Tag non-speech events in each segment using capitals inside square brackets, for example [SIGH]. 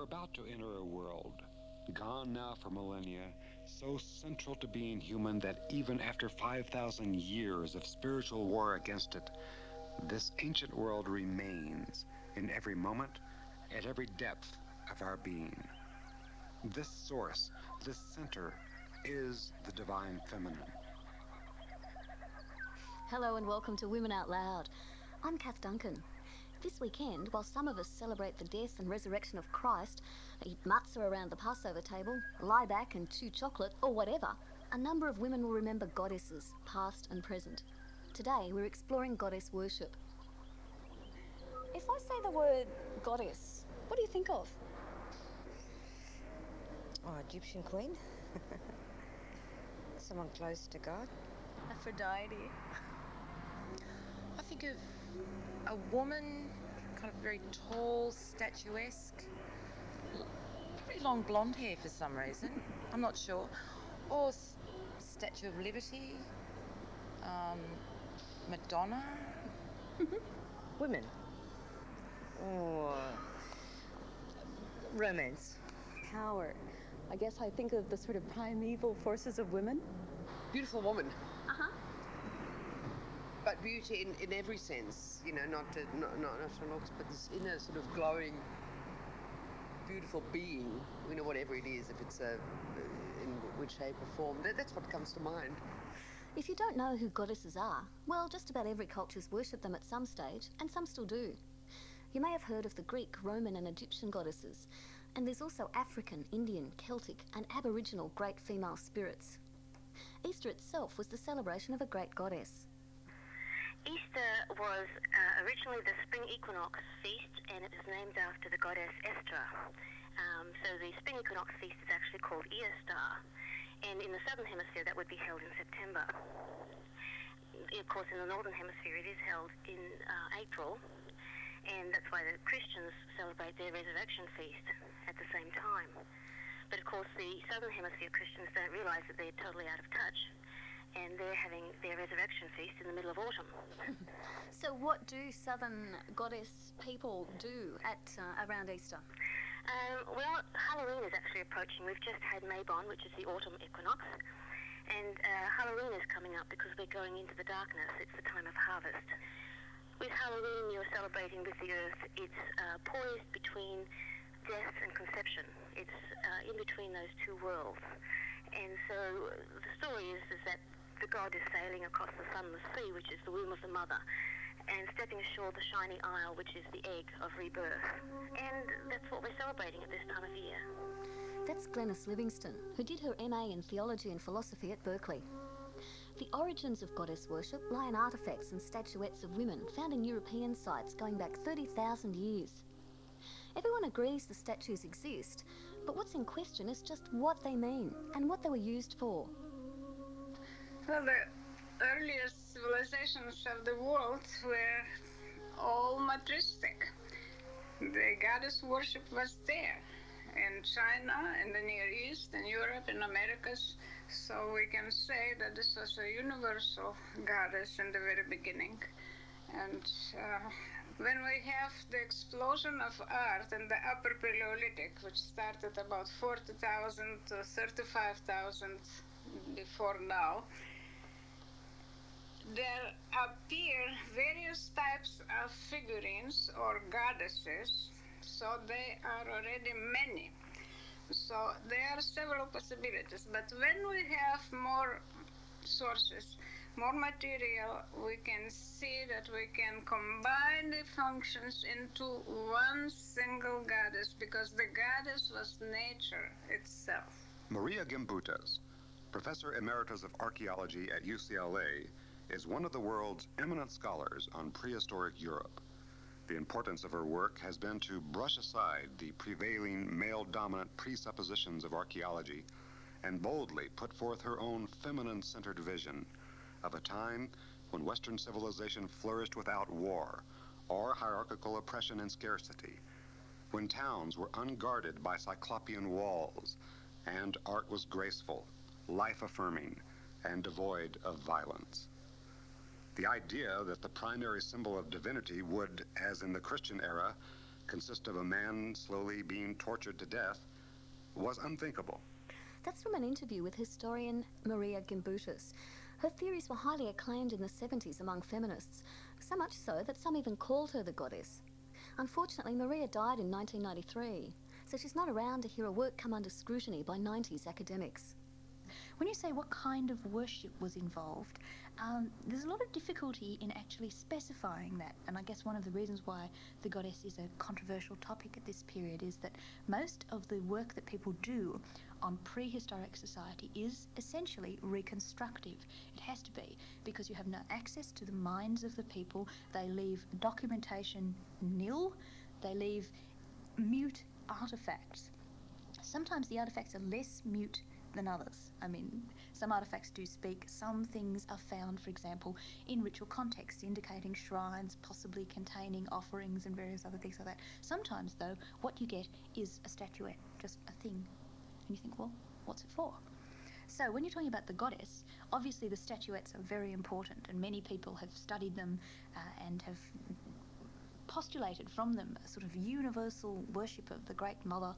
We're about to enter a world, gone now for millennia, so central to being human that even after 5,000 years of spiritual war against it, this ancient world remains in every moment, at every depth of our being. This source, this center, is the divine feminine. Hello and welcome to Women Out Loud. I'm Kath Duncan. This weekend, while some of us celebrate the death and resurrection of Christ, eat matzah around the Passover table, lie back and chew chocolate, or whatever, a number of women will remember goddesses, past and present. Today, we're exploring goddess worship. If I say the word goddess, what do you think of? Oh, Egyptian queen. [LAUGHS] Someone close to God. Aphrodite. I think of a woman, kind of very tall, statuesque, pretty long blonde hair for some reason. I'm not sure. Or s- Statue of Liberty, um, Madonna. [LAUGHS] Women. Or romance. Power. I guess I think of the sort of primeval forces of women. beautiful woman. Uh. But beauty in, in every sense, you know, not to, not, not, not for looks, but this inner sort of glowing, beautiful being, you know, whatever it is, if it's a, in which shape or form. That, that's what comes to mind. If you don't know who goddesses are, well, just about every culture's worshipped them at some stage, and some still do. You may have heard of the Greek, Roman, and Egyptian goddesses, and there's also African, Indian, Celtic, and Aboriginal great female spirits. Easter itself was the celebration of a great goddess. Easter was uh, originally the spring equinox feast, and it was named after the goddess Estra. Um, so the spring equinox feast is actually called Eostar, and in the southern hemisphere that would be held in September. Of course, in the northern hemisphere it is held in uh, April, and that's why the Christians celebrate their resurrection feast at the same time. But of course, the southern hemisphere Christians don't realise that they're totally out of touch, and they're having their resurrection feast in the middle of autumn. [LAUGHS] So, what do southern goddess people do at uh, around Easter? Um, well, Halloween is actually approaching. We've just had Mabon, which is the autumn equinox, and uh, Halloween is coming up because we're going into the darkness. It's the time of harvest. With Halloween, you're celebrating with the earth. It's uh, poised between death and conception. It's uh, in between those two worlds. And so the story is, is that the god is sailing across the sunless sea, which is the womb of the mother, and stepping ashore the shiny isle, which is the egg of rebirth. And that's what we're celebrating at this time of year. That's Glenys Livingstone, who did her MA in Theology and Philosophy at Berkeley. The origins of goddess worship lie in artefacts and statuettes of women found in European sites going back 30,000 years. Everyone agrees the statues exist, but what's in question is just what they mean and what they were used for. Well, the earliest civilizations of the world were all matristic. The goddess worship was there in China, in the Near East, in Europe, in Americas. So we can say that this was a universal goddess in the very beginning. And uh, when we have the explosion of art in the Upper Paleolithic, which started about 40,000 to 35,000 before now, there appear various types of figurines or goddesses, so they are already many. So there are several possibilities, but when we have more sources, more material, we can see that we can combine the functions into one single goddess because the goddess was nature itself. Maria Gimbutas, professor emeritus of archaeology at UCLA, is one of the world's eminent scholars on prehistoric Europe. The importance of her work has been to brush aside the prevailing male dominant presuppositions of archaeology and boldly put forth her own feminine centered vision of a time when Western civilization flourished without war or hierarchical oppression and scarcity, when towns were unguarded by cyclopean walls and art was graceful, life affirming, and devoid of violence. The idea that the primary symbol of divinity would, as in the Christian era, consist of a man slowly being tortured to death was unthinkable. That's from an interview with historian Maria Gimbutas. Her theories were highly acclaimed in the 70s among feminists, so much so that some even called her the goddess. Unfortunately, Maria died in 1993, so she's not around to hear her work come under scrutiny by 90s academics. When you say what kind of worship was involved, um, there's a lot of difficulty in actually specifying that. And I guess one of the reasons why the goddess is a controversial topic at this period is that most of the work that people do on prehistoric society is essentially reconstructive. It has to be because you have no access to the minds of the people. They leave documentation nil, they leave mute artifacts. Sometimes the artifacts are less mute than others. I mean, some artifacts do speak. Some things are found, for example, in ritual contexts, indicating shrines, possibly containing offerings and various other things like that. Sometimes, though, what you get is a statuette, just a thing. And you think, well, what's it for? So, when you're talking about the goddess, obviously the statuettes are very important, and many people have studied them uh, and have postulated from them a sort of universal worship of the Great Mother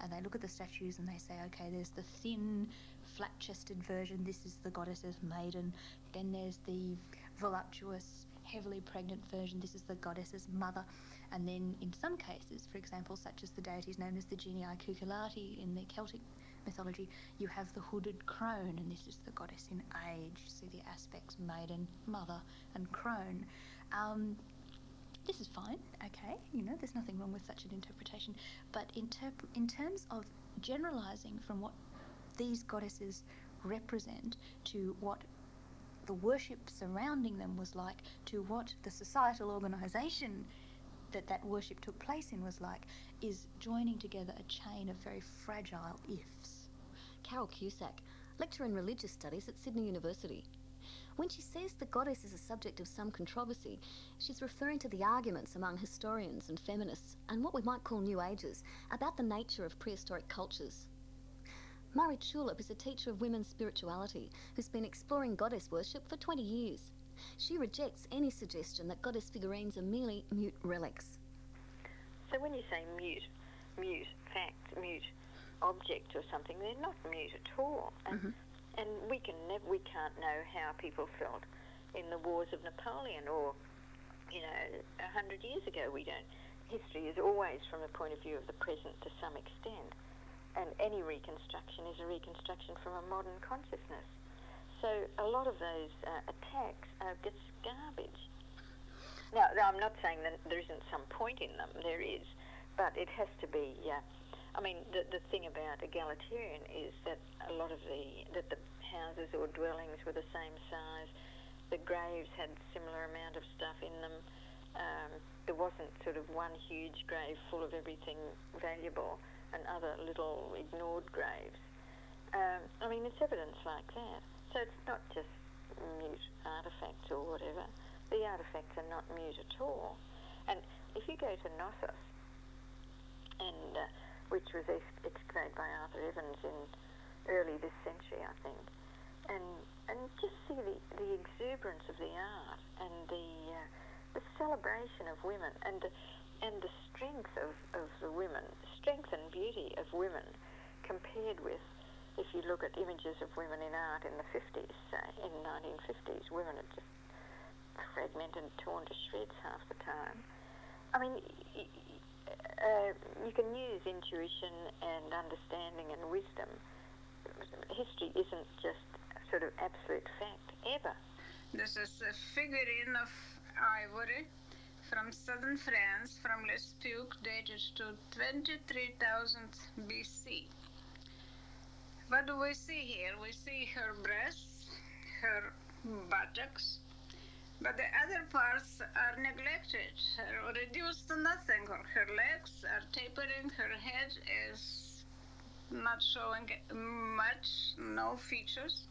and they look at the statues and they say, okay, there's the thin, flat chested version, this is the goddess's maiden. Then there's the voluptuous, heavily pregnant version, this is the goddess's mother. And then in some cases, for example, such as the deities known as the Genii Cucullati in the Celtic mythology, you have the hooded crone, and this is the goddess in age. So the aspects maiden, mother, and crone. Um, this is fine, okay, you know, there's nothing wrong with such an interpretation. But in, ter- in terms of generalizing from what these goddesses represent to what the worship surrounding them was like, to what the societal organization that that worship took place in was like, is joining together a chain of very fragile ifs. Carole Cusack, lecturer in religious studies at Sydney University. When she says the goddess is a subject of some controversy, she's referring to the arguments among historians and feminists and what we might call New Agers about the nature of prehistoric cultures. Marie Tulip is a teacher of women's spirituality who's been exploring goddess worship for 20 years. She rejects any suggestion that goddess figurines are merely mute relics. So when you say mute, mute fact, mute object or something, they're not mute at all. Mhm. And we can we can't know how people felt in the wars of Napoleon or, you know, a hundred years ago. We don't. History is always from the point of view of the present to some extent, and any reconstruction is a reconstruction from a modern consciousness. So a lot of those uh, attacks are just garbage. Now, I'm not saying that there isn't some point in them. There is, but it has to be. Uh, I mean, the, the thing about egalitarian is that a lot of the that the houses or dwellings were the same size. The graves had similar amount of stuff in them. Um, there wasn't sort of one huge grave full of everything valuable and other little ignored graves. Um, I mean, it's evidence like that. So it's not just mute artifacts or whatever. The artifacts are not mute at all. And if you go to Knossos, and uh, which was ex- excavated by Arthur Evans in early this century, I think, and and just see the, the exuberance of the art and the uh, the celebration of women and the, and the strength of, of the women, strength and beauty of women, compared with if you look at images of women in art in the 50s, say, in the 1950s, women are just fragmented and torn to shreds half the time. I mean, uh, you can use intuition and understanding and wisdom. History isn't just sort of absolute fact, ever. This is a figurine of ivory from southern France from Les dated to 23,000 BC. What do we see here? We see her breasts, her buttocks, but the other parts are neglected or reduced to nothing. Or her legs are tapering, her head is not showing much, no features.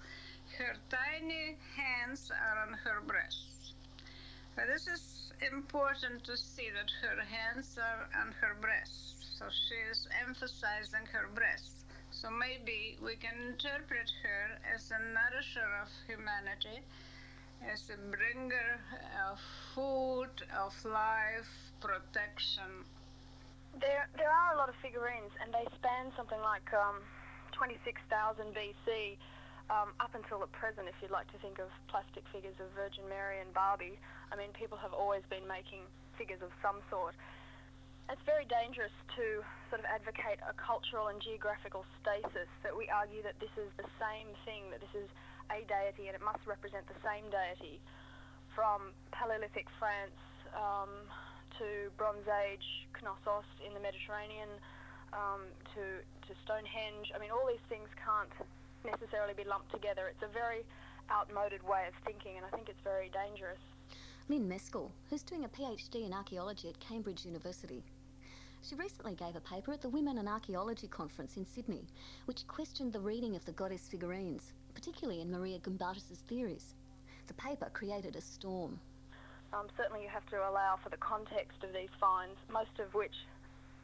Her tiny hands are on her breasts. But this is important to see that her hands are on her breasts. So she is emphasizing her breasts. So maybe we can interpret her as a nourisher of humanity, as a bringer of food, of life, protection, There, there are a lot of figurines, and they span something like um, 26,000 BC um, up until the present. If you'd like to think of plastic figures of Virgin Mary and Barbie, I mean, people have always been making figures of some sort. It's very dangerous to sort of advocate a cultural and geographical stasis that we argue that this is the same thing, that this is a deity and it must represent the same deity from Paleolithic France um, to Bronze Age Knossos in the Mediterranean um, to, to Stonehenge. I mean, all these things can't necessarily be lumped together. It's a very outmoded way of thinking and I think it's very dangerous. Lynn Meskell, who's doing a PhD in archaeology at Cambridge University. She recently gave a paper at the Women in Archaeology conference in Sydney, which questioned the reading of the goddess figurines, particularly in Maria Gimbutas's theories. The paper created a storm. Um, certainly, you have to allow for the context of these finds, most of which,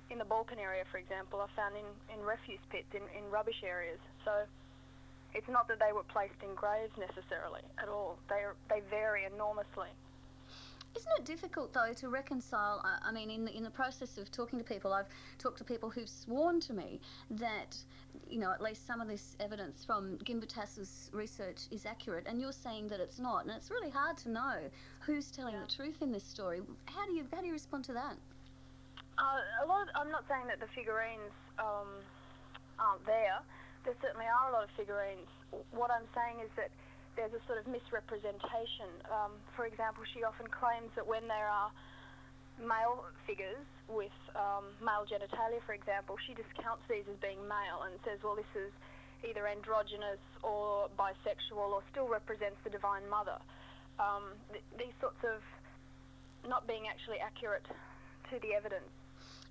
in the Balkan area, for example, are found in, in refuse pits, in, in rubbish areas. So it's not that they were placed in graves necessarily at all. They, they vary enormously. Isn't it difficult though to reconcile? I mean, in the, in the process of talking to people, I've talked to people who've sworn to me that, you know, at least some of this evidence from Gimbutas's research is accurate, and you're saying that it's not, and it's really hard to know who's telling Yeah. the truth in this story. How do you how do you respond to that? Uh, a lot. Of, I'm not saying that the figurines um, aren't there. There certainly are a lot of figurines. What I'm saying is that there's a sort of misrepresentation. Um, for example, she often claims that when there are male figures with um, male genitalia, for example, she discounts these as being male and says, well, this is either androgynous or bisexual or still represents the Divine Mother. Um, th- these sorts of not being actually accurate to the evidence.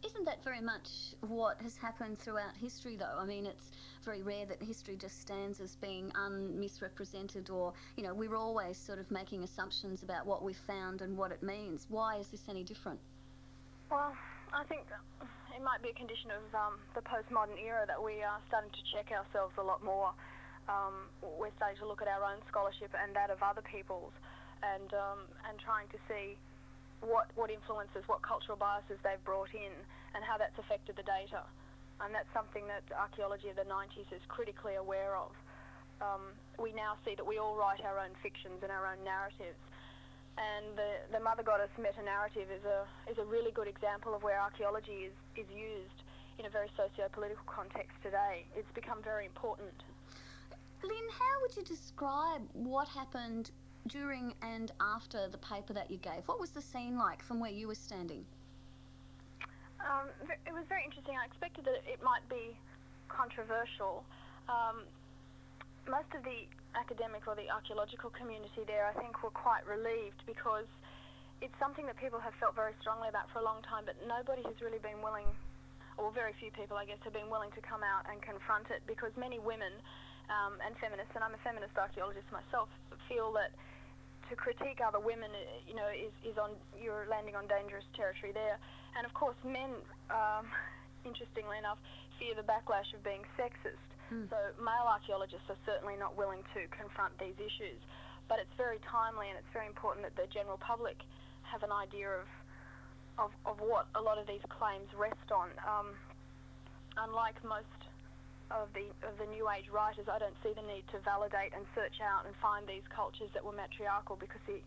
Isn't that very much what has happened throughout history, though? I mean, it's very rare that history just stands as being unmisrepresented, or, you know, we're always sort of making assumptions about what we've found and what it means. Why is this any different? Well, I think it might be a condition of um, the postmodern era that we are starting to check ourselves a lot more. Um, we're starting to look at our own scholarship and that of other people's, and um, and trying to see what what influences, what cultural biases they've brought in, and how that's affected the data. And that's something that archaeology of the 90s is critically aware of. Um, we now see that we all write our own fictions and our own narratives. And the, the Mother Goddess meta-narrative is a, is a really good example of where archaeology is, is used in a very socio-political context today. It's become very important. Lynn, how would you describe what happened during and after the paper that you gave? What was the scene like from where you were standing? Um, it was very interesting. I expected that it might be controversial. Um, most of the academic or the archaeological community there, I think, were quite relieved because it's something that people have felt very strongly about for a long time, but nobody has really been willing, or very few people, I guess, have been willing to come out and confront it because many women um, and feminists, and I'm a feminist archaeologist myself, feel that to critique other women, uh, you know, is, is on you're landing on dangerous territory there. And of course, men, um, [LAUGHS] interestingly enough, fear the backlash of being sexist. Hmm. So male archaeologists are certainly not willing to confront these issues. But it's very timely and it's very important that the general public have an idea of of, of what a lot of these claims rest on. Um, unlike most of the of the New Age writers, I don't see the need to validate and search out and find these cultures that were matriarchal because the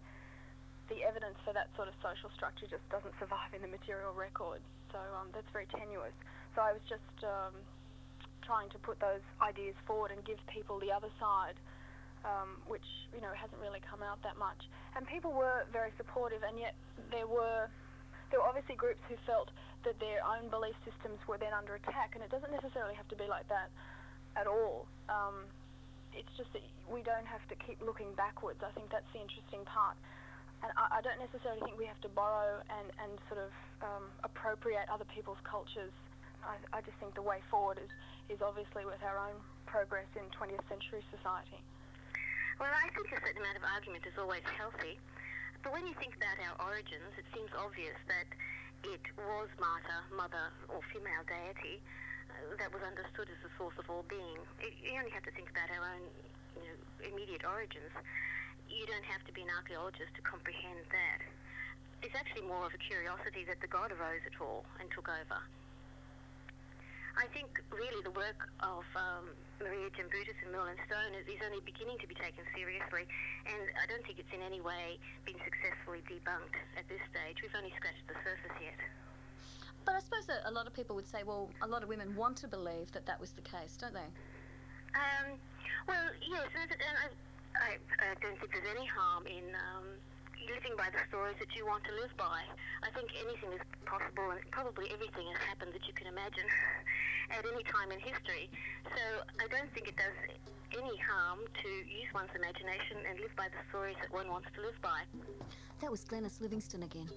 the evidence for that sort of social structure just doesn't survive in the material records. So um, that's very tenuous. So I was just um, trying to put those ideas forward and give people the other side, um, which you know hasn't really come out that much. And people were very supportive, and yet there were there were obviously groups who felt that their own belief systems were then under attack, and it doesn't necessarily have to be like that at all. Um, it's just that we don't have to keep looking backwards. I think that's the interesting part. And I, I don't necessarily think we have to borrow and, and sort of um, appropriate other people's cultures. I, I just think the way forward is, is obviously with our own progress in 20th century society. Well, I think a certain amount of argument is always healthy. But when you think about our origins, it seems obvious that it was Mata, mother or female deity, uh, that was understood as the source of all being. It, you only have to think about our own you know, immediate origins. You don't have to be an archaeologist to comprehend that. It's actually more of a curiosity that the god arose at all and took over. I think really the work of um, Maria Gimbutas and Merlin Stone is, is only beginning to be taken seriously, and I don't think it's in any way been successfully debunked at this stage. We've only scratched the surface yet. But I suppose a lot of people would say, well, a lot of women want to believe that that was the case, don't they? Um, well, yes, and, and I, I, I don't think there's any harm in um, living by the stories that you want to live by. I think anything is possible, and probably everything has happened that you can imagine [LAUGHS] at any time in history. So I don't think it does any harm to use one's imagination and live by the stories that one wants to live by. That was Glenys Livingstone again.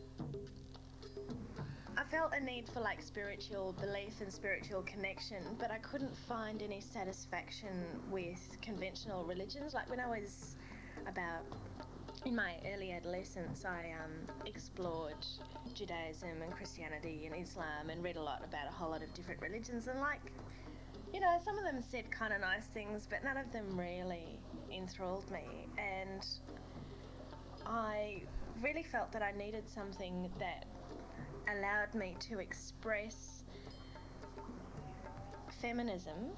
I felt a need for like spiritual belief and spiritual connection, but I couldn't find any satisfaction with conventional religions. Like when I was about in my early adolescence, I um, explored Judaism and Christianity and Islam and read a lot about a whole lot of different religions. And, like, you know, some of them said kind of nice things, but none of them really enthralled me. And I really felt that I needed something that allowed me to express feminism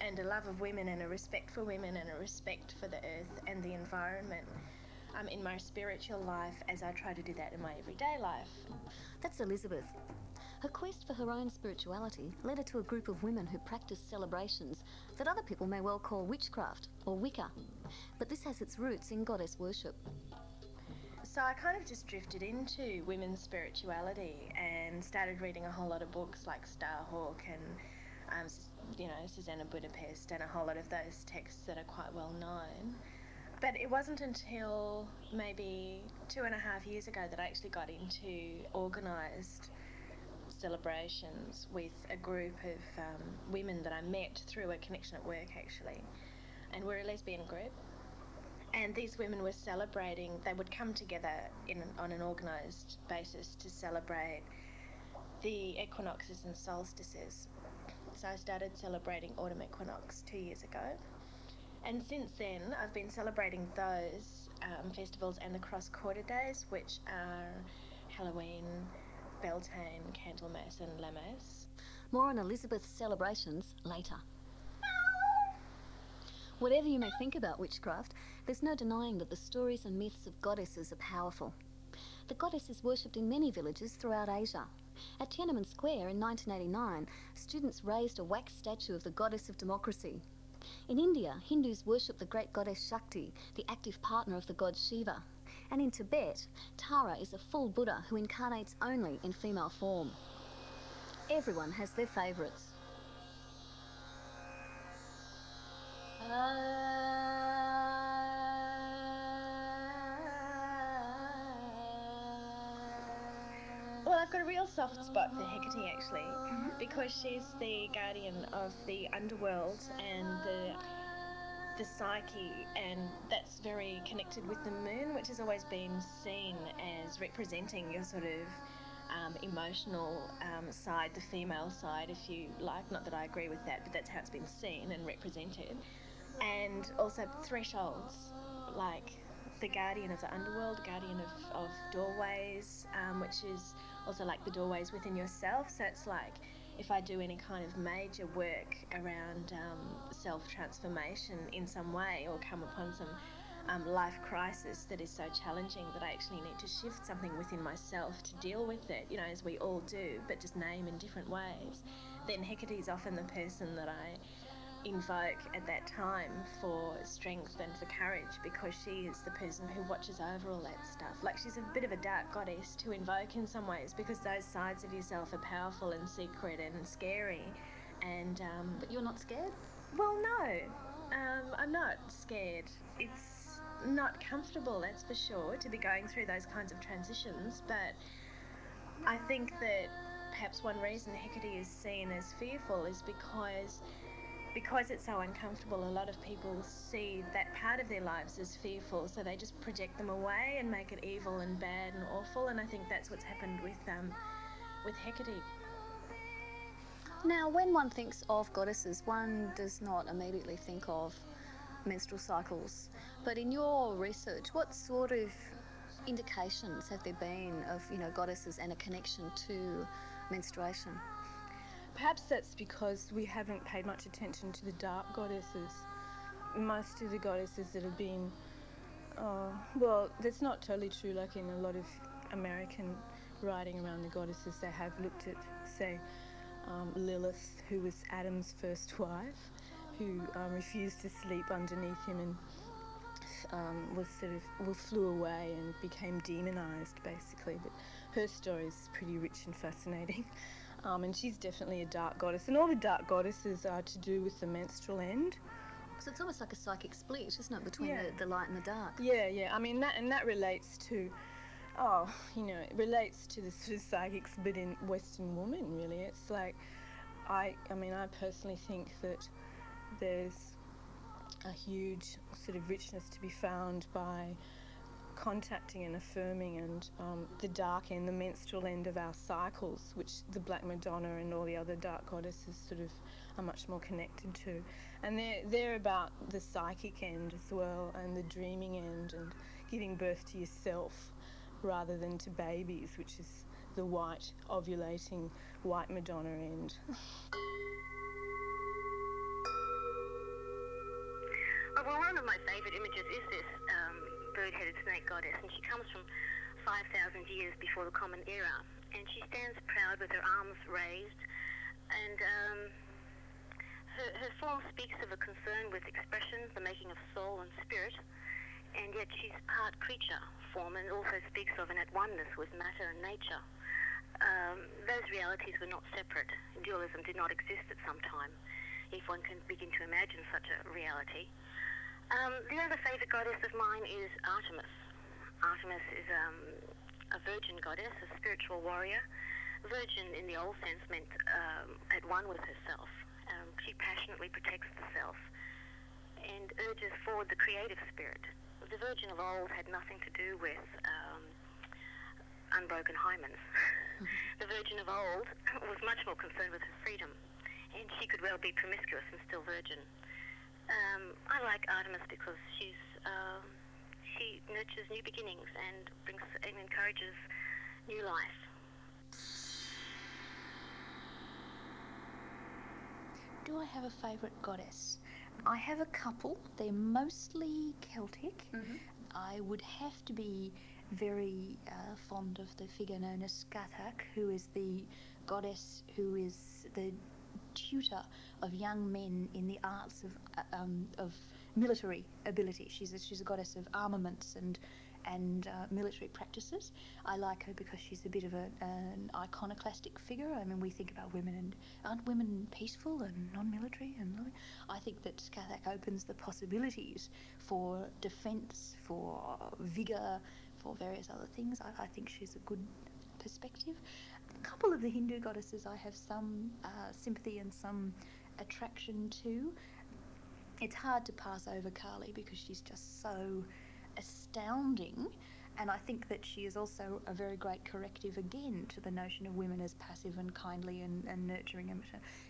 and a love of women and a respect for women and a respect for the earth and the environment um, in my spiritual life as I try to do that in my everyday life. That's Elizabeth. Her quest for her own spirituality led her to a group of women who practice celebrations that other people may well call witchcraft or Wicca. But this has its roots in goddess worship. So I kind of just drifted into women's spirituality and started reading a whole lot of books like Starhawk and, um, you know, Zsuzsanna Budapest and a whole lot of those texts that are quite well known. But it wasn't until maybe two and a half years ago that I actually got into organised celebrations with a group of um, women that I met through a connection at work actually. And we're a lesbian group. And these women were celebrating, they would come together in, on an organised basis to celebrate the equinoxes and solstices. So I started celebrating autumn equinox two years ago. And since then, I've been celebrating those um, festivals and the cross quarter days, which are Halloween, Beltane, Candlemas, and Lammas. More on Elizabeth's celebrations later. Whatever you may think about witchcraft, there's no denying that the stories and myths of goddesses are powerful. The goddess is worshipped in many villages throughout Asia. At Tiananmen Square in 1989, students raised a wax statue of the goddess of democracy. In India, Hindus worship the great goddess Shakti, the active partner of the god Shiva. And in Tibet, Tara is a full Buddha who incarnates only in female form. Everyone has their favourites. Well, uh, got a real soft spot for Hecate actually, because she's the guardian of the underworld and the the psyche, and that's very connected with the moon, which has always been seen as representing your sort of um, emotional um, side, the female side, if you like. Not that I agree with that, but that's how it's been seen and represented. And also thresholds, like the guardian of the underworld, guardian of, of doorways, um, which is also like the doorways within yourself. So it's like if I do any kind of major work around um, self transformation in some way or come upon some um, life crisis that is so challenging that I actually need to shift something within myself to deal with it, you know, as we all do, but just name in different ways, then Hecate is often the person that I invoke at that time for strength and for courage because she is the person who watches over all that stuff. Like she's a bit of a dark goddess to invoke in some ways because those sides of yourself are powerful and secret and scary. And um, But you're not scared? well, no, um, I'm not scared. It's not comfortable, that's for sure, to be going through those kinds of transitions. But I think that perhaps one reason Hecate is seen as fearful is because because it's so uncomfortable, a lot of people see that part of their lives as fearful, so they just project them away and make it evil and bad and awful. And I think that's what's happened with um, with Hecate. Now, when one thinks of goddesses, one does not immediately think of menstrual cycles. But in your research, what sort of indications have there been of, you know, goddesses and a connection to menstruation? Perhaps that's because we haven't paid much attention to the dark goddesses. Most of the goddesses that have been, uh, well, that's not totally true. Like in a lot of American writing around the goddesses, they have looked at, say, um, Lilith, who was Adam's first wife, who um, refused to sleep underneath him and um, was sort of well, flew away and became demonized, basically. But her story is pretty rich and fascinating. [LAUGHS] Um, and she's definitely a dark goddess. And all the dark goddesses are to do with the menstrual end. So it's almost like a psychic split, isn't it, between Yeah. the, the light and the dark? Yeah, yeah. I mean that, and that relates to, oh, you know, it relates to the sort of psychic split in Western woman. Really, it's like, I, I mean, I personally think that there's a huge sort of richness to be found by contacting and affirming and um, the dark end, the menstrual end of our cycles, which the Black Madonna and all the other dark goddesses sort of are much more connected to. And they're, they're about the psychic end as well and the dreaming end and giving birth to yourself rather than to babies, which is the white ovulating white Madonna end. [LAUGHS] Oh, well, one of my favourite images is this um, bird-headed snake goddess, and she comes from 5,000 years before the Common Era, and she stands proud with her arms raised, and um, her, her form speaks of a concern with expression, the making of soul and spirit, and yet she's part creature form and also speaks of an at oneness with matter and nature. Um, those realities were not separate. Dualism did not exist at some time, if one can begin to imagine such a reality. Um, the other favourite goddess of mine is Artemis. Artemis is um, a virgin goddess, a spiritual warrior. Virgin in the old sense meant um, at one with herself. Um, she passionately protects the self and urges forward the creative spirit. The virgin of old had nothing to do with um, unbroken hymens. [LAUGHS] the virgin of old was much more concerned with her freedom, and she could well be promiscuous and still virgin. Um, I like Artemis because she's um, she nurtures new beginnings and brings and encourages new life. Do I have a favourite goddess? I have a couple. They're mostly Celtic. I would have to be very uh, fond of the figure known as Scathach, who is the goddess who is the tutor of young men in the arts of uh, um, of military ability. She's a, she's a goddess of armaments and and uh, military practices. I like her because she's a bit of a, an iconoclastic figure. I mean, we think about women and aren't women peaceful and non-military and? I think that Scathach opens the possibilities for defence, for vigour, for various other things. I, I think she's a good perspective. Couple of the Hindu goddesses I have some uh, sympathy and some attraction to. It's hard to pass over Kali because she's just so astounding. And I think that she is also a very great corrective again to the notion of women as passive and kindly and, and nurturing.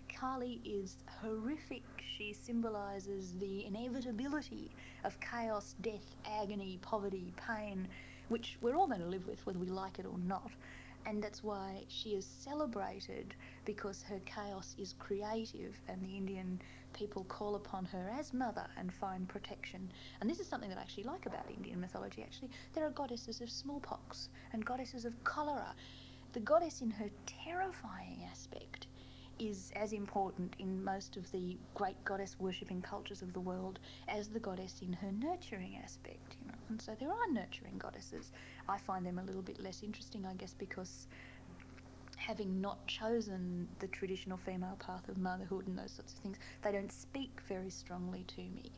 Kali is horrific. She symbolises the inevitability of chaos, death, agony, poverty, pain, which we're all going to live with whether we like it or not. And that's why she is celebrated because her chaos is creative, and the Indian people call upon her as mother and find protection. And this is something that I actually like about Indian mythology. Actually, there are goddesses of smallpox and goddesses of cholera. The goddess, in her terrifying aspect, is as important in most of the great goddess worshipping cultures of the world as the goddess in her nurturing aspect, you know. And so there are nurturing goddesses. I find them a little bit less interesting, I guess, because having not chosen the traditional female path of motherhood and those sorts of things, they don't speak very strongly to me.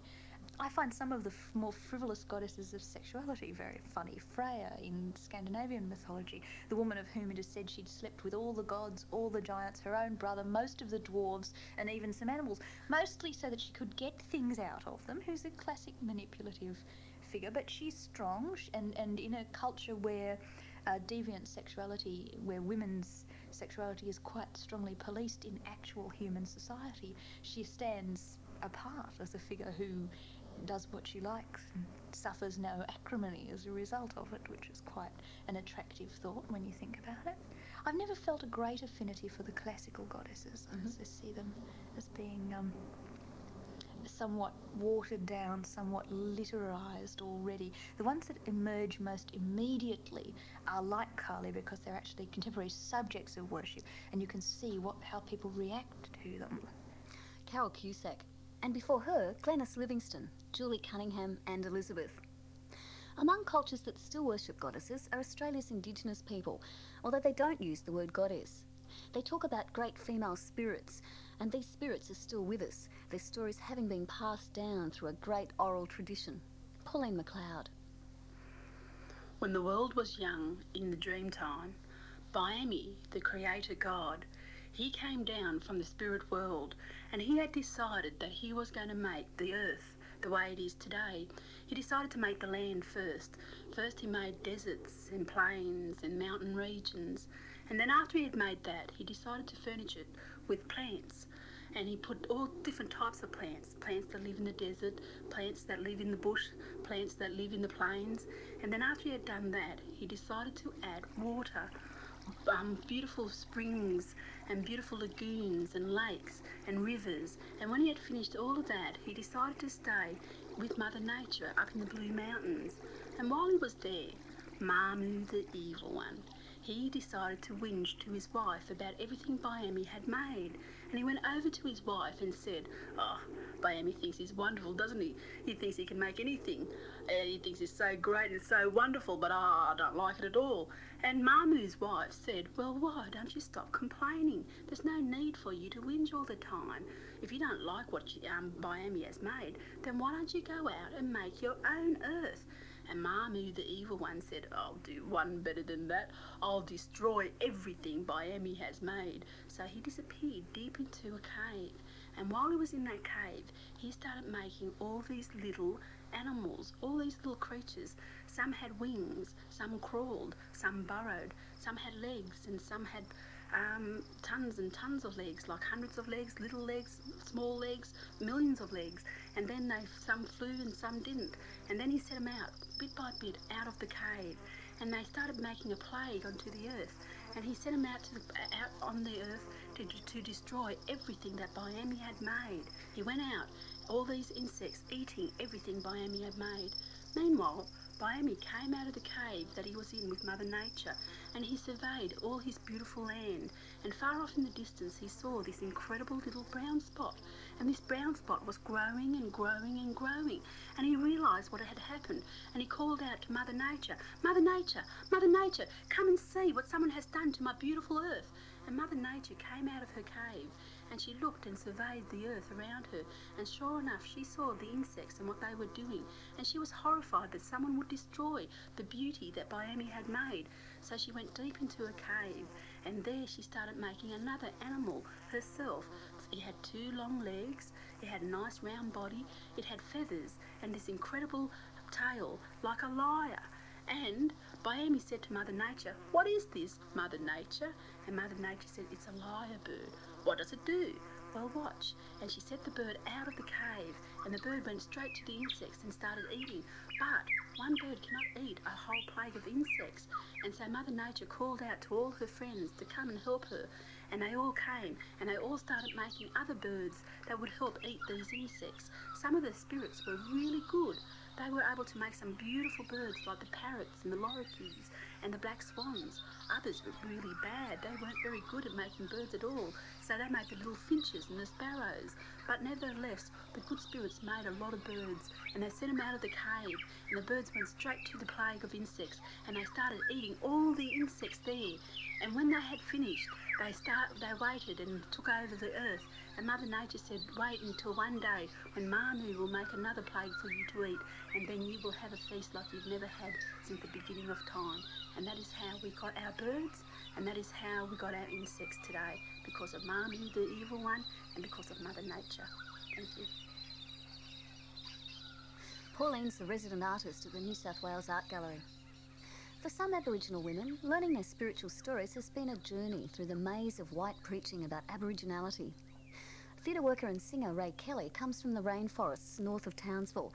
I find some of the f- more frivolous goddesses of sexuality very funny. Freya in Scandinavian mythology, the woman of whom it is said she'd slept with all the gods, all the giants, her own brother, most of the dwarves, and even some animals, mostly so that she could get things out of them, who's a classic manipulative figure, but she's strong and, and in a culture where uh, deviant sexuality, where women's sexuality is quite strongly policed in actual human society, she stands apart as a figure who does what she likes and suffers no acrimony as a result of it, which is quite an attractive thought when you think about it. I've never felt a great affinity for the classical goddesses. I just see them as being um, somewhat watered down, somewhat litterized already. The ones that emerge most immediately are like Kali because they're actually contemporary subjects of worship, and you can see what how people react to them. Carole Cusack. And before her, Glenys Livingstone, Julie Cunningham, and Elizabeth. Among cultures that still worship goddesses are Australia's Indigenous people, although they don't use the word goddess. They talk about great female spirits, and these spirits are still with us, their stories having been passed down through a great oral tradition. Pauline McLeod. When the world was young in the dream time, Biami, the creator god, he came down from the spirit world and he had decided that he was going to make the earth the way it is today. He decided to make the land first. First, he made deserts and plains and mountain regions. And then, after he had made that, he decided to furnish it with plants. And he put all different types of plants plants that live in the desert, plants that live in the bush, plants that live in the plains. And then, after he had done that, he decided to add water um, beautiful springs and beautiful lagoons and lakes and rivers. And when he had finished all of that, he decided to stay with Mother Nature up in the Blue Mountains. And while he was there, Mamu, the evil one, he decided to whinge to his wife about everything Biami had made. And he went over to his wife and said, Oh, Biami thinks he's wonderful, doesn't he? He thinks he can make anything. Uh, he thinks he's so great and so wonderful, but ah, I don't like it at all. And Mamu's wife said, Well, why don't you stop complaining? There's no need for you to whinge all the time. If you don't like what um, Biami has made, then why don't you go out and make your own earth? And Mamu, the evil one, said, I'll do one better than that. I'll destroy everything Biami has made. So he disappeared deep into a cave. And while he was in that cave, he started making all these little animals, all these little creatures. Some had wings, some crawled, some burrowed, some had legs, and some had um, tons and tons of legs, like hundreds of legs, little legs, small legs, millions of legs. And then they some flew and some didn't. And then he set them out, bit by bit, out of the cave. And they started making a plague onto the earth. And he sent them out, to the, out on the earth to, to destroy everything that Biami had made. He went out, all these insects eating everything Biami had made. Meanwhile, Biami came out of the cave that he was in with Mother Nature, and he surveyed all his beautiful land. And far off in the distance, he saw this incredible little brown spot. And this brown spot was growing and growing and growing. And he realised what had happened. And he called out to Mother Nature, Mother Nature, Mother Nature, come and see what someone has done to my beautiful earth. And Mother Nature came out of her cave and she looked and surveyed the earth around her, and sure enough, she saw the insects and what they were doing, and she was horrified that someone would destroy the beauty that Biami had made. So she went deep into a cave, and there she started making another animal herself. It had two long legs, it had a nice round body, it had feathers, and this incredible tail like a lyre. And Biami said to Mother Nature, What is this, Mother Nature? And Mother Nature said, It's a lyre bird. What does it do? Well, watch. And she set the bird out of the cave, and the bird went straight to the insects and started eating. But one bird cannot eat a whole plague of insects, and so Mother Nature called out to all her friends to come and help her. And they all came, and they all started making other birds that would help eat these insects. Some of the spirits were really good. They were able to make some beautiful birds like the parrots and the lorikeets and the black swans. Others were really bad. They weren't very good at making birds at all. So they made the little finches and the sparrows. But nevertheless, the good spirits made a lot of birds and they sent them out of the cave and the birds went straight to the plague of insects and they started eating all the insects there. And when they had finished, they start they waited and took over the earth. And Mother Nature said, wait until one day when Mamu will make another plague for you to eat, and then you will have a feast like you've never had since the beginning of time. And that is how we got our birds, and that is how we got our insects today, because of Mamu, the evil one, and because of Mother Nature. Thank you. Pauline's the resident artist at the New South Wales Art Gallery. For some Aboriginal women, learning their spiritual stories has been a journey through the maze of white preaching about Aboriginality. Theatre worker and singer Ray Kelly comes from the rainforests north of Townsville,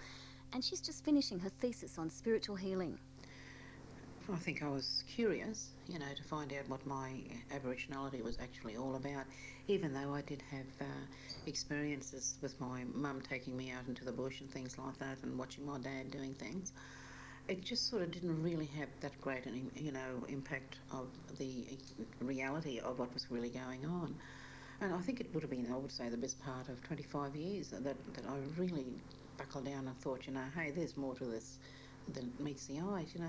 and she's just finishing her thesis on spiritual healing. I think I was curious, you know, to find out what my Aboriginality was actually all about, even though I did have uh, experiences with my mum taking me out into the bush and things like that and watching my dad doing things. It just sort of didn't really have that great an, you know, impact of the reality of what was really going on. And I think it would have been, I would say, the best part of 25 years that, that I really buckled down and thought, you know, hey, there's more to this than meets the eyes, you know,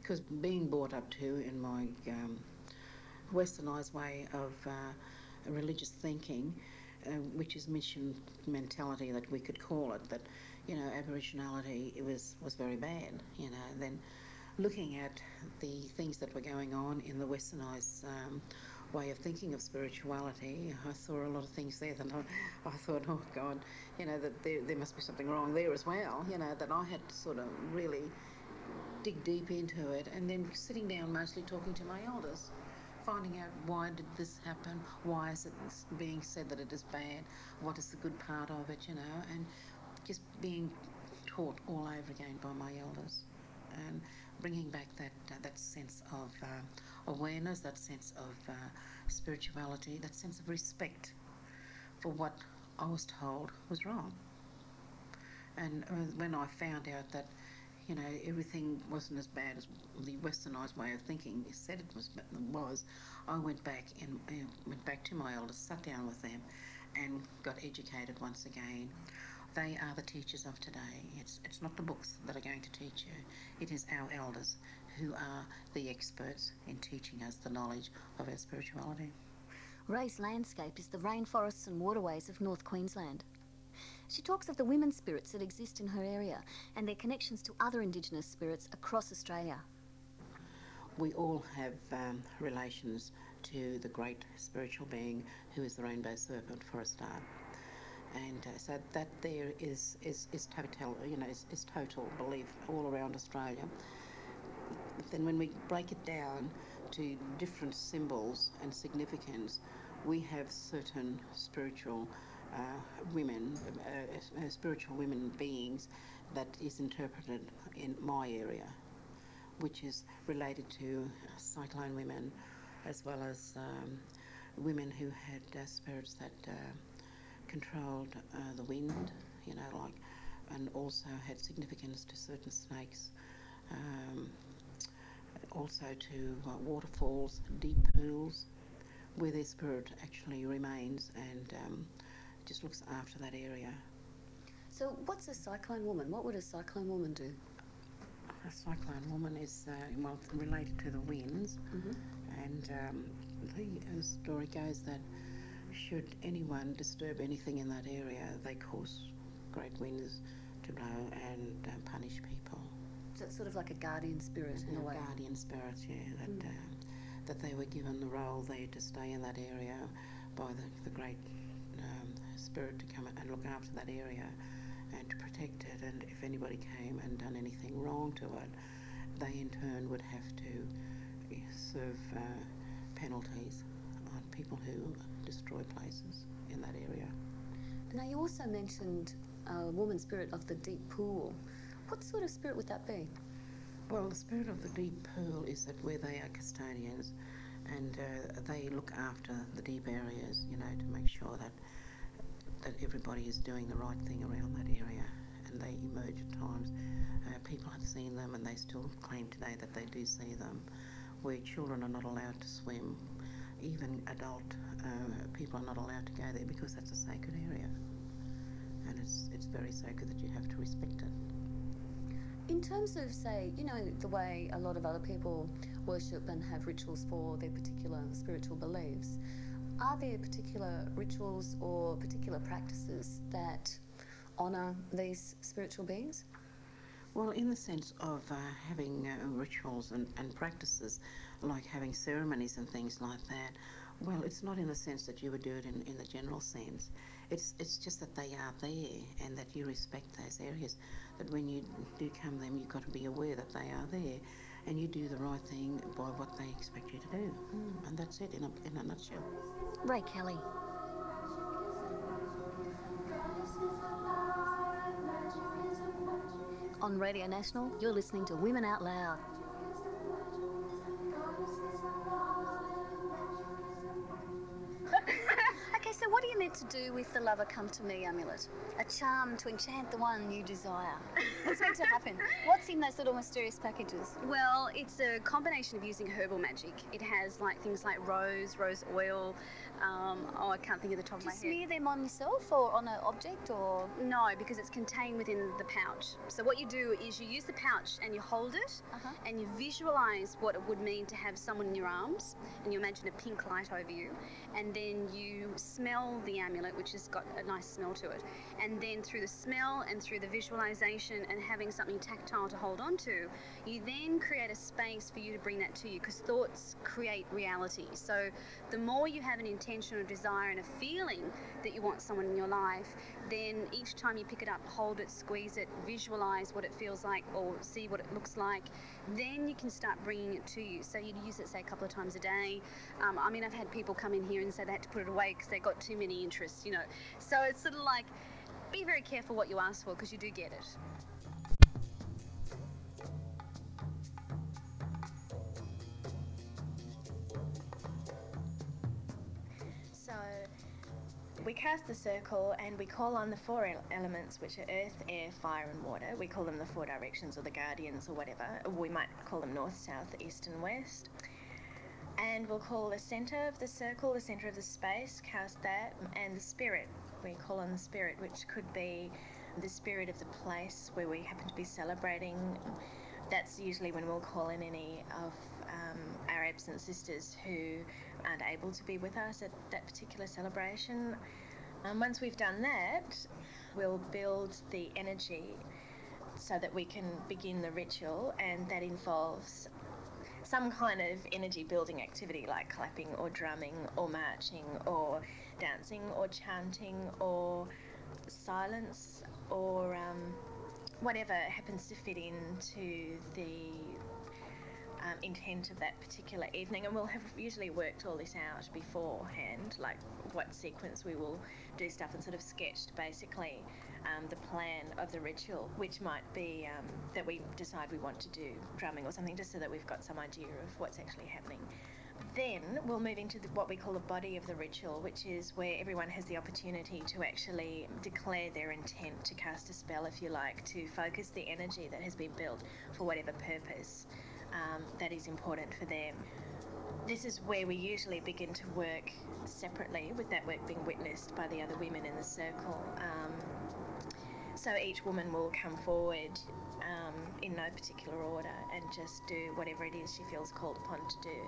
because being brought up to in my um, westernised way of uh, religious thinking, uh, which is mission mentality that we could call it, that you know Aboriginality it was was very bad, you know. Then looking at the things that were going on in the westernised um, way of thinking of spirituality, I saw a lot of things there that I, I thought, oh God, you know, that there, there must be something wrong there as well, you know, that I had to sort of really dig deep into it and then sitting down mostly talking to my elders finding out why did this happen why is it being said that it is bad what is the good part of it you know and just being taught all over again by my elders. And bringing back that uh, that sense of uh, awareness, that sense of uh, spirituality, that sense of respect for what I was told was wrong. And uh, when I found out that you know everything wasn't as bad as the westernized way of thinking said it was, was I went back and uh, went back to my elders, sat down with them, and got educated once again they are the teachers of today. It's, it's not the books that are going to teach you, it is our elders who are the experts in teaching us the knowledge of our spirituality. Ray's landscape is the rainforests and waterways of North Queensland. She talks of the women spirits that exist in her area and their connections to other Indigenous spirits across Australia. We all have um, relations to the great spiritual being who is the rainbow serpent for a start and uh, so that there is is is total you know is, is total belief all around Australia. Then when we break it down to different symbols and significance, we have certain spiritual uh, women, uh, uh, spiritual women beings that is interpreted in my area, which is related to cyclone women, as well as um, women who had uh, spirits that uh, controlled uh, the wind, you know, like, and also had significance to certain snakes, um, also to uh, waterfalls, deep pools, where their spirit actually remains and um, just looks after that area. So, what's a cyclone woman? What would a cyclone woman do? A cyclone woman is uh, well related to the winds, mm-hmm. and um, the story goes that should anyone disturb anything in that area, they cause great winds to blow and uh, punish people. So it's sort of like a guardian spirit in a, a way. guardian spirit, yeah. That mm. uh, that they were given the role there to stay in that area by the, the great um, spirit to come and look after that area and to protect it. And if anybody came and done anything wrong to it, they in turn would have to serve uh, penalties people who destroy places in that area. Now, you also mentioned a woman spirit of the deep pool. What sort of spirit would that be? Well, the spirit of the deep pool is that where they are custodians and uh, they look after the deep areas, you know, to make sure that that everybody is doing the right thing around that area. And they emerge at times. Uh, people have seen them, and they still claim today that they do see them. Where children are not allowed to swim, even adult uh, people are not allowed to go there because that's a sacred area. And it's, it's very sacred that you have to respect it. In terms of, say, you know, the way a lot of other people worship and have rituals for their particular spiritual beliefs, are there particular rituals or particular practices that honour these spiritual beings? Well, in the sense of uh, having uh, rituals and, and practices, like having ceremonies and things like that, well, it's not in the sense that you would do it in, in the general sense. It's it's just that they are there and that you respect those areas. That when you do come them, you've got to be aware that they are there, and you do the right thing by what they expect you to do. Mm. And that's it in a, in a nutshell. Ray Kelly. On Radio National, you're listening to Women Out Loud. With the lover come to me amulet. A charm to enchant the one you desire. What's meant to happen? What's in those little mysterious packages? Well, it's a combination of using herbal magic. It has like things like rose, rose oil. Um, oh, I can't think of the top Do of my head. smear them on yourself or on an object or? No, because it's contained within the pouch. So what you do is you use the pouch and you hold it, Uh-huh. and you visualize what it would mean to have someone in your arms, and you imagine a pink light over you, and then you smell the amulet, which has got a nice smell to it, and then through the smell and through the visualization and having something tactile to hold on to, you then create a space for you to bring that to you, because thoughts create reality. So the more you have an intention or desire and a feeling that you want someone in your life, then each time you pick it up, hold it, squeeze it, visualize what it feels like or see what it looks like, then you can start bringing it to you. So you'd use it, say, a couple of times a day. Um, I mean, I've had people come in here and say they had to put it away because they got too many interests, you know. So it's sort of like, be very careful what you ask for because you do get it. So we cast the circle and we call on the four elements, which are earth, air, fire, and water. We call them the four directions or the guardians or whatever. We might call them north, south, east, and west. And we'll call the center of the circle, the center of the space, cast that, and the spirit. We call on the spirit, which could be the spirit of the place where we happen to be celebrating. That's usually when we'll call in any of um, our absent sisters who aren't able to be with us at that particular celebration. Um, once we've done that, we'll build the energy so that we can begin the ritual, and that involves some kind of energy building activity like clapping or drumming or marching or dancing or chanting or silence or um, whatever happens to fit into the um, intent of that particular evening. And we'll have usually worked all this out beforehand, like what sequence we will do stuff and sort of sketched basically um, the plan of the ritual, which might be um, that we decide we want to do drumming or something, just so that we've got some idea of what's actually happening. Then we'll move into the, what we call the body of the ritual, which is where everyone has the opportunity to actually declare their intent to cast a spell, if you like, to focus the energy that has been built for whatever purpose um, that is important for them. This is where we usually begin to work separately, with that work being witnessed by the other women in the circle. Um, so each woman will come forward um, in no particular order and just do whatever it is she feels called upon to do.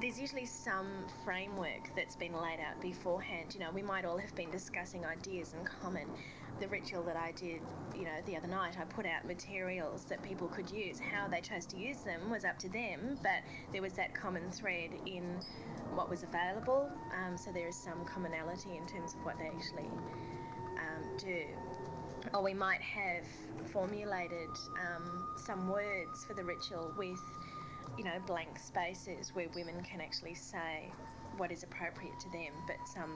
There's usually some framework that's been laid out beforehand. You know, we might all have been discussing ideas in common. The ritual that I did, you know, the other night, I put out materials that people could use. How they chose to use them was up to them, but there was that common thread in what was available. Um, so there is some commonality in terms of what they actually um, do or we might have formulated um, some words for the ritual with, you know, blank spaces where women can actually say what is appropriate to them, but some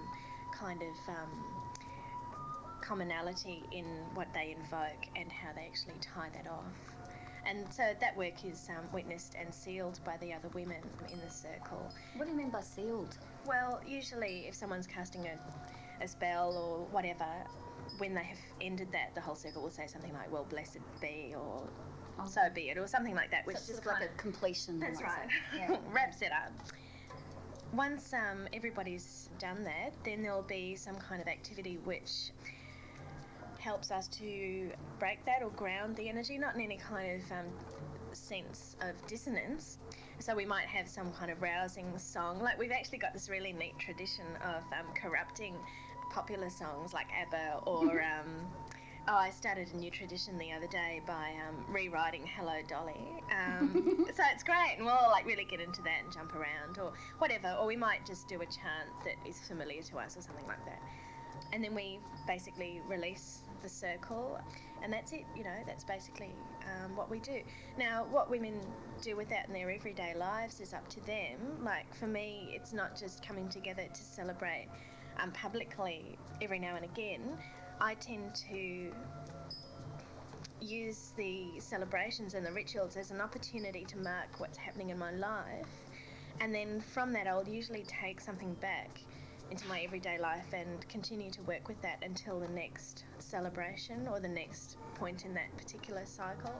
kind of um, commonality in what they invoke and how they actually tie that off. And so that work is um, witnessed and sealed by the other women in the circle. What do you mean by sealed? Well, usually if someone's casting a, a spell or whatever, when they have ended that, the whole circle will say something like, "Well, blessed be," or oh. "So be it," or something like that. Which So is just like a completion. That's right. Yeah. [LAUGHS] Wraps it up. Once um, everybody's done that, then there'll be some kind of activity which helps us to break that or ground the energy, not in any kind of um, sense of dissonance. So we might have some kind of rousing song. Like we've actually got this really neat tradition of um, corrupting popular songs like ABBA or. [LAUGHS] Um, Oh, I started a new tradition the other day by um, rewriting "Hello Dolly," um, [LAUGHS] so it's great, and we'll like really get into that and jump around or whatever. Or we might just do a chant that is familiar to us or something like that, and then we basically release the circle, and that's it. You know, that's basically um, what we do. Now, what women do with that in their everyday lives is up to them. Like for me, it's not just coming together to celebrate um, publicly every now and again. I tend to use the celebrations and the rituals as an opportunity to mark what's happening in my life. And then from that, I'll usually take something back into my everyday life and continue to work with that until the next celebration or the next point in that particular cycle.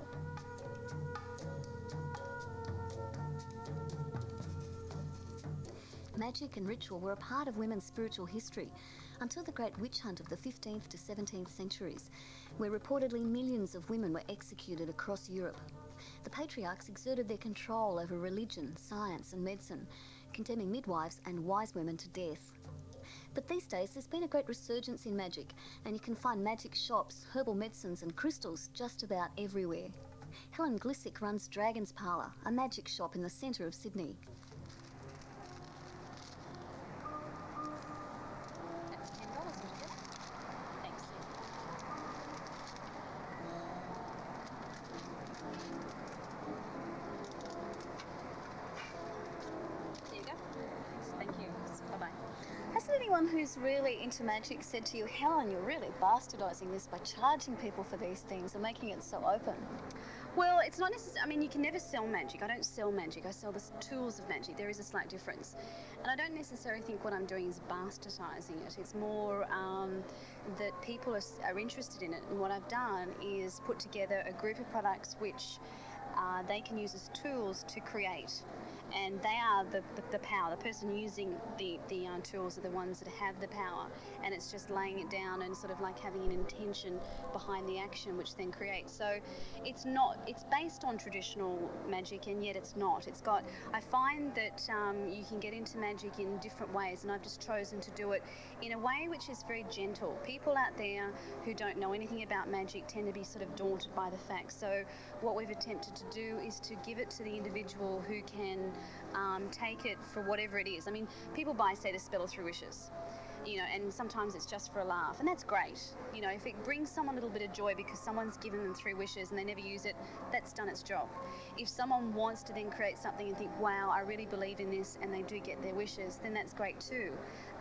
Magic and ritual were a part of women's spiritual history until the great witch hunt of the 15th to 17th centuries, where reportedly millions of women were executed across Europe. The patriarchs exerted their control over religion, science, and medicine, condemning midwives and wise women to death. But these days, there's been a great resurgence in magic, and you can find magic shops, herbal medicines, and crystals just about everywhere. Helen Glissick runs Dragon's Parlour, a magic shop in the centre of Sydney. Magic said to you, Helen, you're really bastardising this by charging people for these things and making it so open? Well, it's not necessarily. I mean, you can never sell magic. I don't sell magic. I sell the tools of magic. There is a slight difference, and I don't necessarily think what I'm doing is bastardising it. It's more um, that people are, are interested in it, and what I've done is put together a group of products which uh, they can use as tools to create. And they are the, the, the power. The person using the, the uh, tools are the ones that have the power. And it's just laying it down and sort of like having an intention behind the action, which then creates. So it's not, it's based on traditional magic, and yet it's not. It's got, I find that um, you can get into magic in different ways, and I've just chosen to do it in a way which is very gentle. People out there who don't know anything about magic tend to be sort of daunted by the facts. So what we've attempted to do is to give it to the individual who can um, take it for whatever it is. I mean, people buy, say, the spell of three wishes. You know, and sometimes it's just for a laugh, and that's great. You know, if it brings someone a little bit of joy because someone's given them three wishes and they never use it, that's done its job. If someone wants to then create something and think, wow, I really believe in this, and they do get their wishes, then that's great too.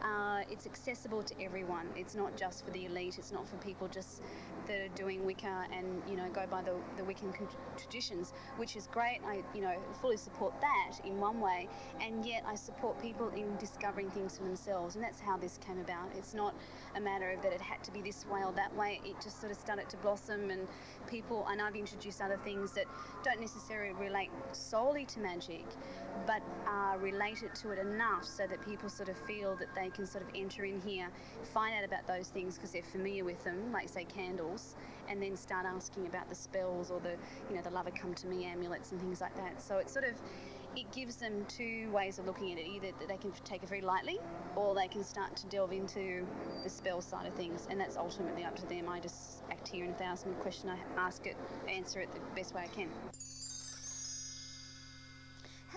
Uh, it's accessible to everyone. It's not just for the elite. It's not for people just that are doing Wicca and you know go by the, the Wiccan traditions, which is great. I you know fully support that in one way, and yet I support people in discovering things for themselves, and that's how this came about. It's not a matter of that it had to be this way or that way. It just sort of started to blossom, and people and I've introduced other things that don't necessarily relate solely to magic, but are related to it enough so that people sort of feel that they can sort of enter in here, find out about those things because they're familiar with them, like say candles, and then start asking about the spells or the you know the lover come to me amulets and things like that. So it sort of it gives them two ways of looking at it. Either that they can take it very lightly or they can start to delve into the spell side of things and that's ultimately up to them. I just act here me a question i ask it answer it the best way i can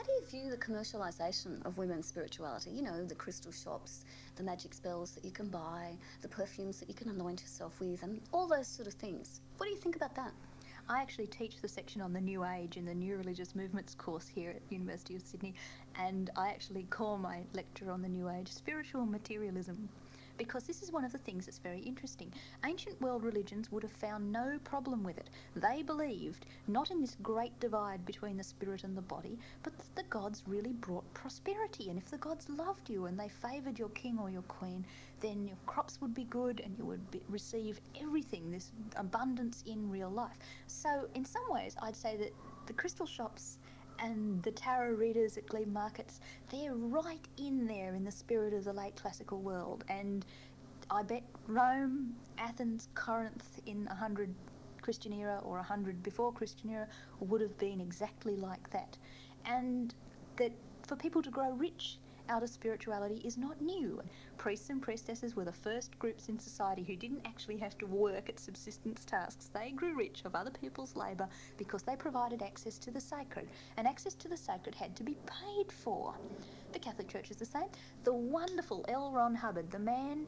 How do you view the commercialisation of women's spirituality? You know, the crystal shops, the magic spells that you can buy, the perfumes that you can anoint yourself with, and all those sort of things. What do you think about that? I actually teach the section on the New Age in the New Religious Movements course here at University of Sydney, and I actually call my lecture on the New Age spiritual materialism. Because this is one of the things that's very interesting. Ancient world religions would have found no problem with it. They believed not in this great divide between the spirit and the body, but that the gods really brought prosperity. And if the gods loved you and they favoured your king or your queen, then your crops would be good and you would be, receive everything, this abundance in real life. So, in some ways, I'd say that the crystal shops and the tarot readers at Glebe markets, they're right in there in the spirit of the late classical world. And I bet Rome, Athens, Corinth in 100 Christian era or 100 before Christian era would have been exactly like that. And that for people to grow rich out of spirituality is not new. Priests and priestesses were the first groups in society who didn't actually have to work at subsistence tasks. They grew rich of other people's labour because they provided access to the sacred, and access to the sacred had to be paid for. The Catholic Church is the same. The wonderful L. Ron Hubbard, the man,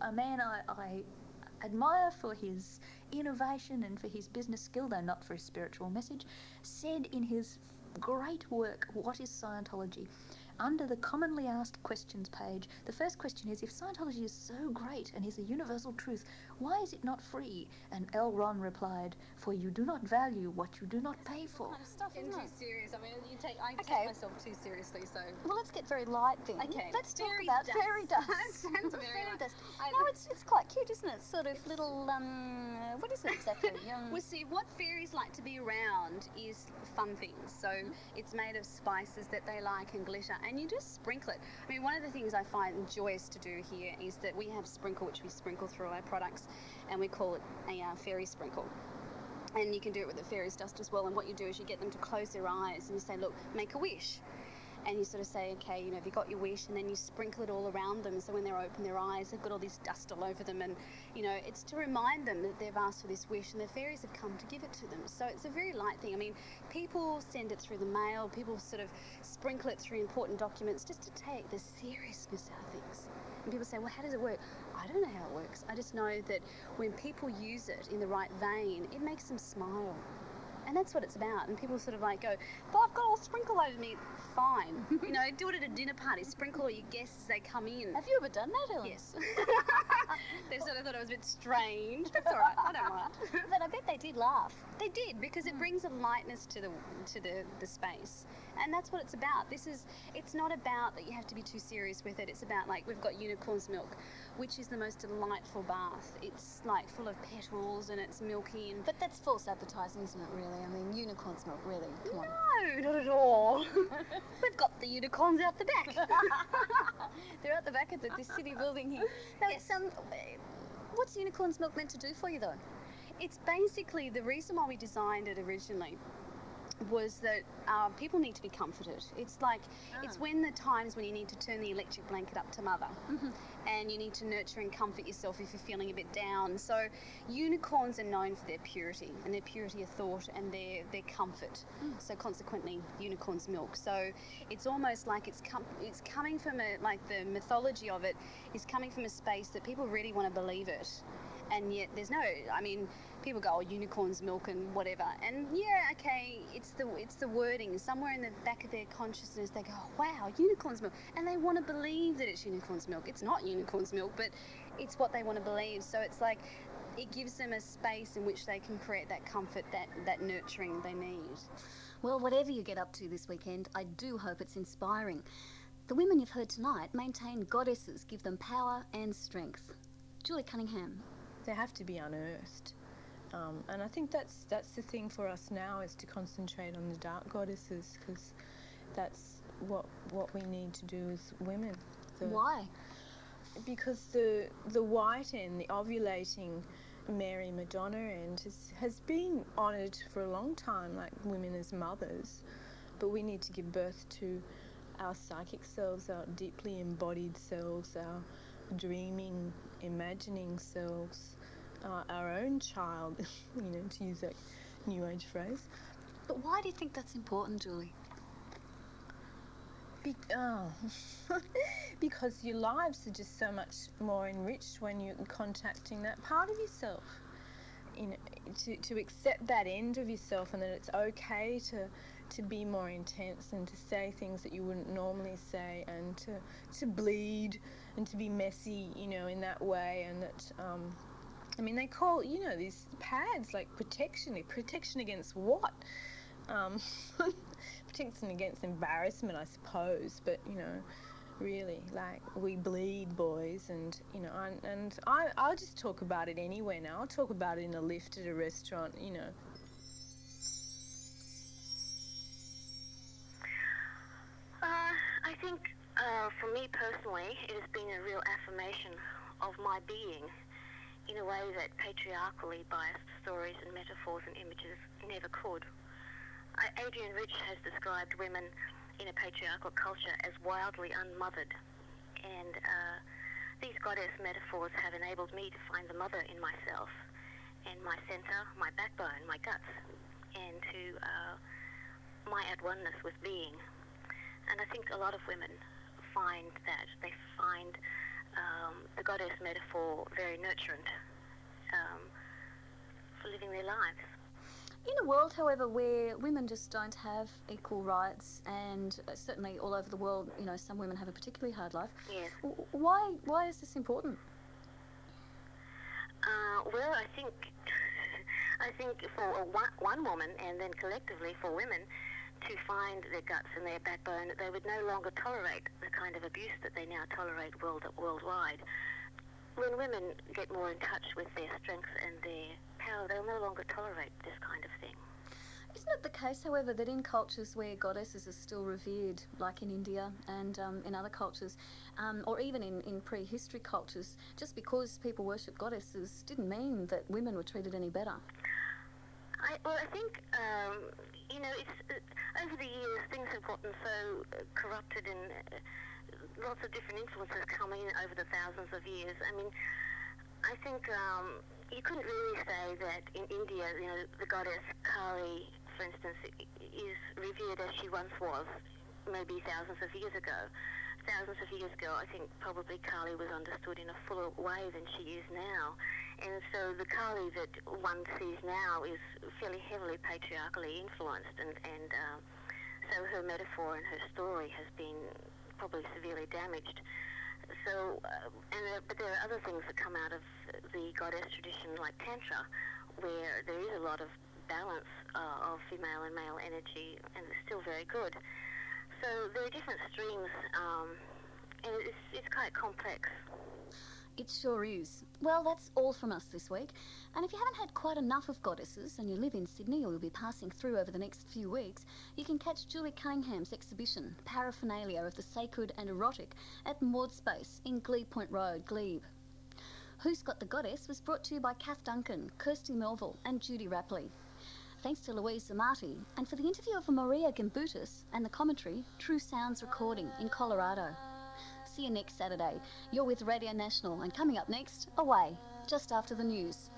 a man I, I admire for his innovation and for his business skill, though not for his spiritual message, said in his great work, What is Scientology? Under the commonly asked questions page, the first question is if Scientology is so great and is a universal truth, why is it not free? And L. Ron replied, For you do not value what you do not pay for. Kind of Stuff isn't too it? serious. I mean, you take I Okay. take myself too seriously, so. Well, let's get very light then. Okay. Let's talk Fairy about dust. fairy dust. [LAUGHS] Sounds very fairy light. dust. I- No, it's it's quite cute, isn't it? Sort of little um, what is it exactly? [LAUGHS] Um, Well, see, what fairies like to be around is fun things. So it's made of spices that they like and glitter, and you just sprinkle it. I mean, one of the things I find joyous to do here is that we have sprinkle, which we sprinkle through our products, and we call it a uh, fairy sprinkle. And you can do it with the fairies dust as well. And what you do is you get them to close their eyes and you say, look, make a wish. And you sort of say, okay, you know, have you got your wish? And then you sprinkle it all around them. So when they're open their eyes, they've got all this dust all over them. And, you know, it's to remind them that they've asked for this wish and the fairies have come to give it to them. So it's a very light thing. I mean, people send it through the mail, people sort of sprinkle it through important documents just to take the seriousness out of things. And people say, well, how does it work? I don't know how it works. I just know that when people use it in the right vein, it makes them smile. And that's what it's about. And people sort of like go, but I've got all sprinkle over me. Fine. [LAUGHS] you know, do it at a dinner party. Sprinkle all your guests as they come in. Have you ever done that, Helen? Yes. [LAUGHS] they sort of thought it was a bit strange. That's all right. I don't mind. [LAUGHS] but I bet they did laugh. They did because it hmm. brings a lightness to the to the, the space, and that's what it's about. This is it's not about that you have to be too serious with it. It's about like we've got unicorn's milk, which is the most delightful bath. It's like full of petals and it's milky and. But that's false advertising, isn't it? Really? I mean, unicorn's milk. Really? Come on. No, not at all. [LAUGHS] We've got the unicorns out the back. [LAUGHS] They're out the back of the, this city building here. Now, it's, um, what's unicorn's milk meant to do for you, though? It's basically the reason why we designed it originally was that uh, people need to be comforted. It's like it's ah. when the times when you need to turn the electric blanket up to mother, mm-hmm. and you need to nurture and comfort yourself if you're feeling a bit down. So unicorns are known for their purity and their purity of thought and their their comfort. Hmm. So consequently, unicorn's milk. So it's almost like it's com- it's coming from a like the mythology of it is coming from a space that people really want to believe it and yet there's no i mean people go oh unicorns milk and whatever and yeah okay it's the it's the wording somewhere in the back of their consciousness they go oh, wow unicorns milk and they want to believe that it's unicorns milk it's not unicorns milk but it's what they want to believe so it's like it gives them a space in which they can create that comfort that that nurturing they need Well, whatever you get up to this weekend, I do hope it's inspiring. The women you've heard tonight maintain goddesses give them power and strength. Julie Cunningham. They have to be unearthed. Um, and I think that's that's the thing for us now is to concentrate on the dark goddesses because that's what what we need to do as women. The- Why? Because the the white end, the ovulating Mary Madonna end, has, has been honoured for a long time, like women as mothers. But we need to give birth to our psychic selves, our deeply embodied selves, our dreaming, imagining selves, uh, our own child, [LAUGHS] you know, to use that new age phrase. But why do you think that's important, Julie? Be- oh. [LAUGHS] because your lives are just so much more enriched when you're contacting that part of yourself. You know, to, to accept that end of yourself and that it's okay to to be more intense and to say things that you wouldn't normally say and to to bleed and to be messy, you know, in that way and that um, I mean they call you know these pads like protection protection against what? Um, [LAUGHS] protection against embarrassment, I suppose. But you know, really, like we bleed, boys, and you know, and, and I I'll just talk about it anywhere now. I'll talk about it in a lift at a restaurant. You know. For me personally, it has been a real affirmation of my being in a way that patriarchally biased stories and metaphors and images never could. Adrienne Rich has described women in a patriarchal culture as wildly unmothered, and uh, these goddess metaphors have enabled me to find the mother in myself and my center, my backbone, my guts, and to uh, my at oneness with being. And I think a lot of women find that. They find um, the goddess metaphor very nurturant um, for living their lives. In a world, however, where women just don't have equal rights, and uh, certainly all over the world, you know, some women have a particularly hard life. Yes. Why? Why is this important? Uh, well, I think [LAUGHS] I think for one woman and then collectively for women to find their guts and their backbone, they would no longer tolerate the kind of abuse that they now tolerate world, worldwide. When women get more in touch with their strength and their power, they'll no longer tolerate this kind of thing. Isn't it the case, however, that in cultures where goddesses are still revered, like in India and um, in other cultures, um, or even in, in prehistory cultures, just because people worship goddesses didn't mean that women were treated any better? I, well, I think um, you know, it's uh, over the years things have gotten so uh, corrupted and uh, lots of different influences come in over the thousands of years. I mean, I think um, you couldn't really say that in India, you know, the goddess Kali, for instance, is revered as she once was, maybe thousands of years ago. Thousands of years ago, I think probably Kali was understood in a fuller way than she is now. And so the Kali that one sees now is fairly heavily patriarchally influenced, and, and uh, so her metaphor and her story has been probably severely damaged. So, uh, and there, but there are other things that come out of the goddess tradition, like Tantra, where there is a lot of balance uh, of female and male energy, and it's still very good. So there are different streams, um, and it's, it's quite complex. It sure is. Well, that's all from us this week. And if you haven't had quite enough of goddesses and you live in Sydney or you'll be passing through over the next few weeks, you can catch Julie Cunningham's exhibition, Paraphernalia of the Sacred and Erotic, at Maud Space in Glebe Point Road, Glebe. Who's Got the Goddess was brought to you by Kath Duncan, Kirsty Melville, and Judy Rapley. Thanks to Louise Zamati, and for the interview of Marija Gimbutas and the commentary, True Sounds Recording in Colorado. See you next Saturday. You're with Radio National, and coming up next, Away, just after the news.